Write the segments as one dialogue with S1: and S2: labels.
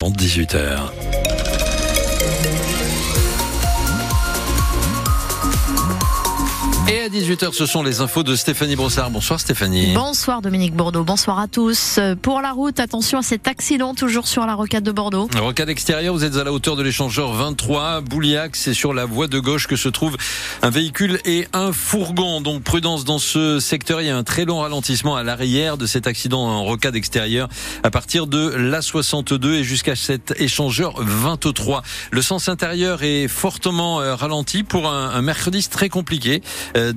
S1: 18h. À 18h, ce sont les infos de Stéphanie Brossard. Bonsoir Stéphanie.
S2: Bonsoir Dominique Bordeaux, bonsoir à tous. Pour la route, attention à cet accident toujours sur la rocade de Bordeaux.
S1: Rocade extérieure, vous êtes à la hauteur de l'échangeur 23, Bouliac, c'est sur la voie de gauche que se trouve un véhicule et un fourgon. Donc prudence dans ce secteur, il y a un très long ralentissement à l'arrière de cet accident en rocade extérieure à partir de l'A62 et jusqu'à cet échangeur 23. Le sens intérieur est fortement euh, ralenti pour un, un mercredi très compliqué.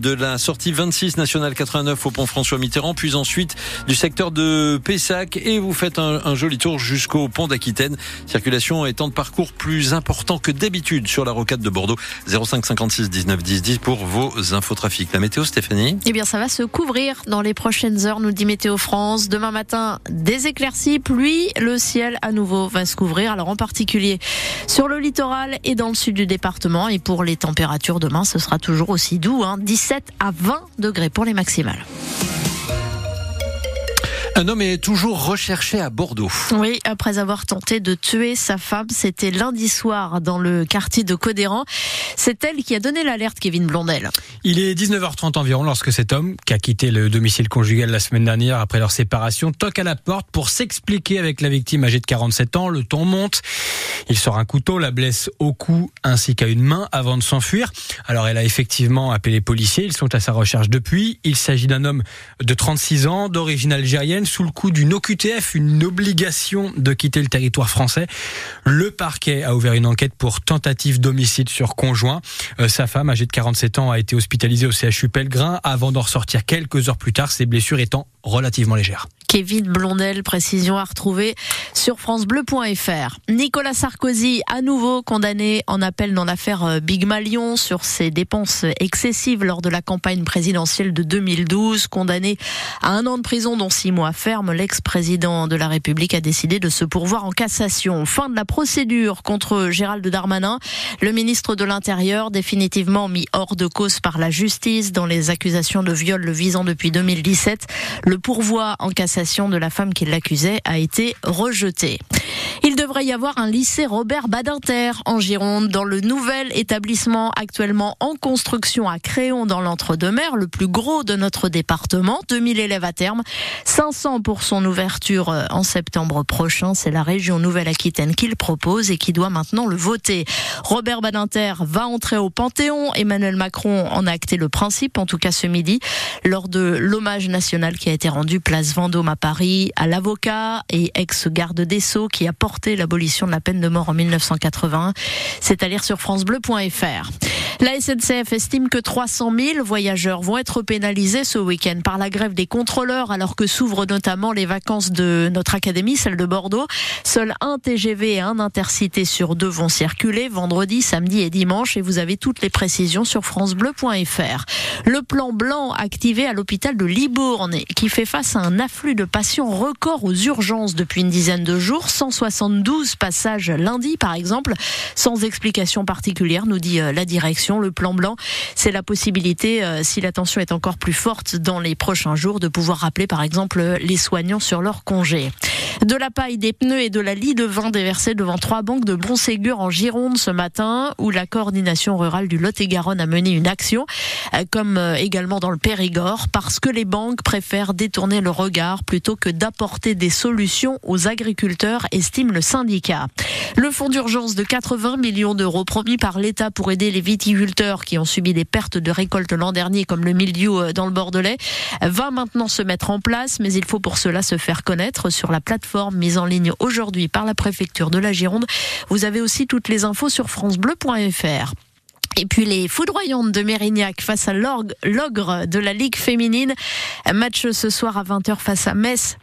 S1: De la sortie 26 nationale 89 au pont François Mitterrand, puis ensuite du secteur de Pessac et vous faites un, joli tour jusqu'au pont d'Aquitaine. Circulation étant de parcours plus important que d'habitude sur la rocade de Bordeaux. 05 56 19 10 10 pour vos infotrafics. La météo, Stéphanie?
S2: Eh bien, ça va se couvrir dans les prochaines heures, nous dit Météo France. Demain matin, des éclaircies, pluie, le ciel à nouveau va se couvrir. Alors en particulier sur le littoral et dans le sud du département. Et pour les températures demain, ce sera toujours aussi doux. Hein. 17 à 20 degrés pour les maximales.
S1: Un homme est toujours recherché à Bordeaux.
S2: Oui, après avoir tenté de tuer sa femme, c'était lundi soir dans le quartier de Codéran. C'est elle qui a donné l'alerte, Kevin Blondel.
S3: Il est 19h30 environ lorsque cet homme, qui a quitté le domicile conjugal la semaine dernière après leur séparation, toque à la porte pour s'expliquer avec la victime âgée de 47 ans. Le ton monte. Il sort un couteau, la blesse au cou ainsi qu'à une main avant de s'enfuir. Alors elle a effectivement appelé les policiers. Ils sont à sa recherche depuis. Il s'agit d'un homme de 36 ans, d'origine algérienne, sous le coup d'une OQTF, une obligation de quitter le territoire français. Le parquet a ouvert une enquête pour tentative d'homicide sur conjoint. Euh, sa femme, âgée de 47 ans, a été hospitalisée au CHU Pellegrin avant d'en ressortir quelques heures plus tard, ses blessures étant relativement légères.
S2: Kevin Blondel, précision à retrouver sur francebleu.fr. Nicolas Sarkozy, à nouveau condamné en appel dans l'affaire Big Malion sur ses dépenses excessives lors de la campagne présidentielle de 2012. Condamné à un an de prison, dont six mois ferme, l'ex-président de la République a décidé de se pourvoir en cassation. Fin de la procédure contre Gérald Darmanin, le ministre de l'Intérieur, définitivement mis hors de cause par la justice dans les accusations de viol le visant depuis 2017. Le pourvoi en cassation de la femme qui l'accusait a été rejetée. Il devrait y avoir un lycée Robert Badinter en Gironde, dans le nouvel établissement actuellement en construction à Créon dans l'Entre-deux-Mers, le plus gros de notre département, 2000 élèves à terme, 500 pour son ouverture en septembre prochain. C'est la région Nouvelle-Aquitaine qui le propose et qui doit maintenant le voter. Robert Badinter va entrer au Panthéon. Emmanuel Macron en a acté le principe, en tout cas ce midi, lors de l'hommage national qui a été rendu place Vendôme à Paris à l'avocat et ex-garde des Sceaux qui a porté l'abolition de la peine de mort en 1981. C'est à lire sur francebleu.fr. La SNCF estime que 300 000 voyageurs vont être pénalisés ce week-end par la grève des contrôleurs alors que s'ouvrent notamment les vacances de notre académie, celle de Bordeaux. Seul un TGV et un intercité sur deux vont circuler vendredi, samedi et dimanche et vous avez toutes les précisions sur francebleu.fr. Le plan blanc activé à l'hôpital de Libourne qui fait face à un afflux de patients record aux urgences depuis une dizaine de jours, 172 passages lundi par exemple, sans explication particulière, nous dit la direction. Le plan blanc, c'est la possibilité, euh, si la tension est encore plus forte dans les prochains jours, de pouvoir rappeler par exemple les soignants sur leur congé. De la paille, des pneus et de la lie de vin déversés devant trois banques de Bonségur en Gironde ce matin, où la coordination rurale du Lot-et-Garonne a mené une action, comme également dans le Périgord, parce que les banques préfèrent détourner le regard plutôt que d'apporter des solutions aux agriculteurs, estime le syndicat. Le fonds d'urgence de 80 millions d'euros promis par l'État pour aider les viticulteurs qui ont subi des pertes de récolte l'an dernier, comme le mildiou dans le Bordelais, va maintenant se mettre en place, mais il faut pour cela se faire connaître sur la plateforme mise en ligne aujourd'hui par la préfecture de la Gironde. Vous avez aussi toutes les infos sur francebleu.fr. Et puis les foudroyantes de Mérignac face à l'ogre de la Ligue féminine. Match ce soir à 20h face à Metz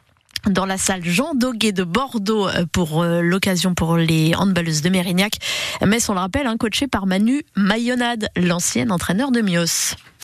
S2: dans la salle Jean Doguet de Bordeaux pour l'occasion pour les handballeuses de Mérignac. Metz, on le rappelle, hein, coaché par Manu Mayonade, l'ancien entraîneur de Mios.